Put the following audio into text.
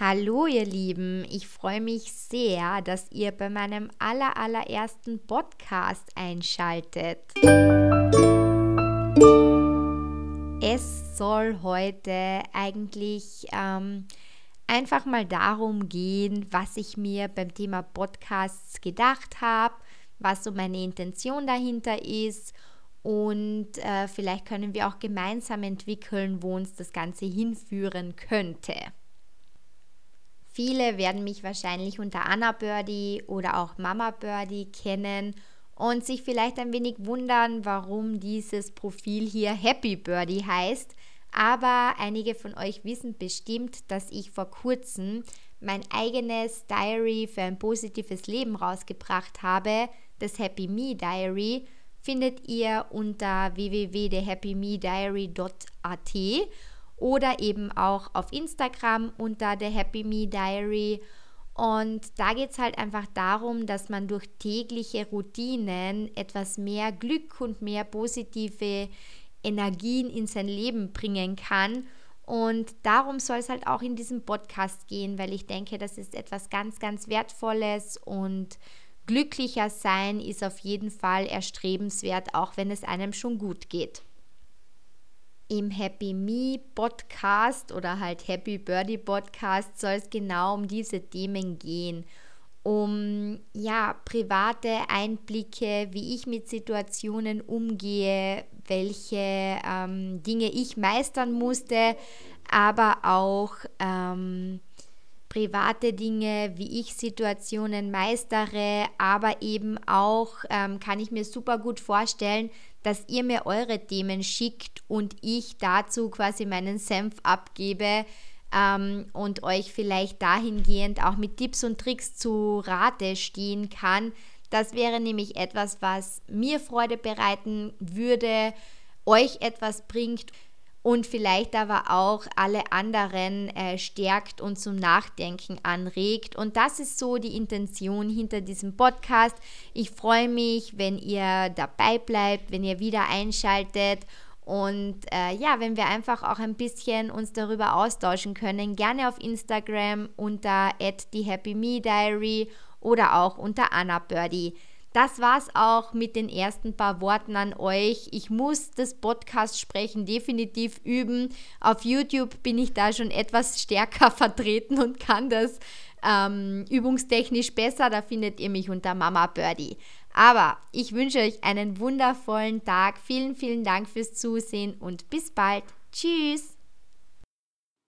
Hallo ihr Lieben, ich freue mich sehr, dass ihr bei meinem aller allerersten Podcast einschaltet. Es soll heute eigentlich ähm, einfach mal darum gehen, was ich mir beim Thema Podcasts gedacht habe, was so meine Intention dahinter ist und äh, vielleicht können wir auch gemeinsam entwickeln, wo uns das Ganze hinführen könnte. Viele werden mich wahrscheinlich unter Anna Birdie oder auch Mama Birdie kennen und sich vielleicht ein wenig wundern, warum dieses Profil hier Happy Birdie heißt. Aber einige von euch wissen bestimmt, dass ich vor kurzem mein eigenes Diary für ein positives Leben rausgebracht habe. Das Happy Me Diary findet ihr unter www.thehappymediary.at oder eben auch auf Instagram unter der Happy Me Diary. Und da geht es halt einfach darum, dass man durch tägliche Routinen etwas mehr Glück und mehr positive Energien in sein Leben bringen kann. Und darum soll es halt auch in diesem Podcast gehen, weil ich denke, das ist etwas ganz, ganz Wertvolles und glücklicher sein ist auf jeden Fall erstrebenswert, auch wenn es einem schon gut geht im Happy Me Podcast oder halt Happy Birdie Podcast soll es genau um diese Themen gehen. Um ja, private Einblicke, wie ich mit Situationen umgehe, welche ähm, Dinge ich meistern musste, aber auch ähm, private Dinge, wie ich Situationen meistere, aber eben auch ähm, kann ich mir super gut vorstellen, dass ihr mir eure Themen schickt und ich dazu quasi meinen Senf abgebe ähm, und euch vielleicht dahingehend auch mit Tipps und Tricks zu Rate stehen kann. Das wäre nämlich etwas, was mir Freude bereiten würde, euch etwas bringt und vielleicht aber auch alle anderen äh, stärkt und zum Nachdenken anregt. Und das ist so die Intention hinter diesem Podcast. Ich freue mich, wenn ihr dabei bleibt, wenn ihr wieder einschaltet. Und äh, ja, wenn wir einfach auch ein bisschen uns darüber austauschen können, gerne auf Instagram unter @thehappymediary oder auch unter Anna Birdie. Das war's auch mit den ersten paar Worten an euch. Ich muss das Podcast sprechen definitiv üben. Auf YouTube bin ich da schon etwas stärker vertreten und kann das ähm, übungstechnisch besser. Da findet ihr mich unter Mama Birdie. Aber ich wünsche euch einen wundervollen Tag. Vielen, vielen Dank fürs Zusehen und bis bald. Tschüss.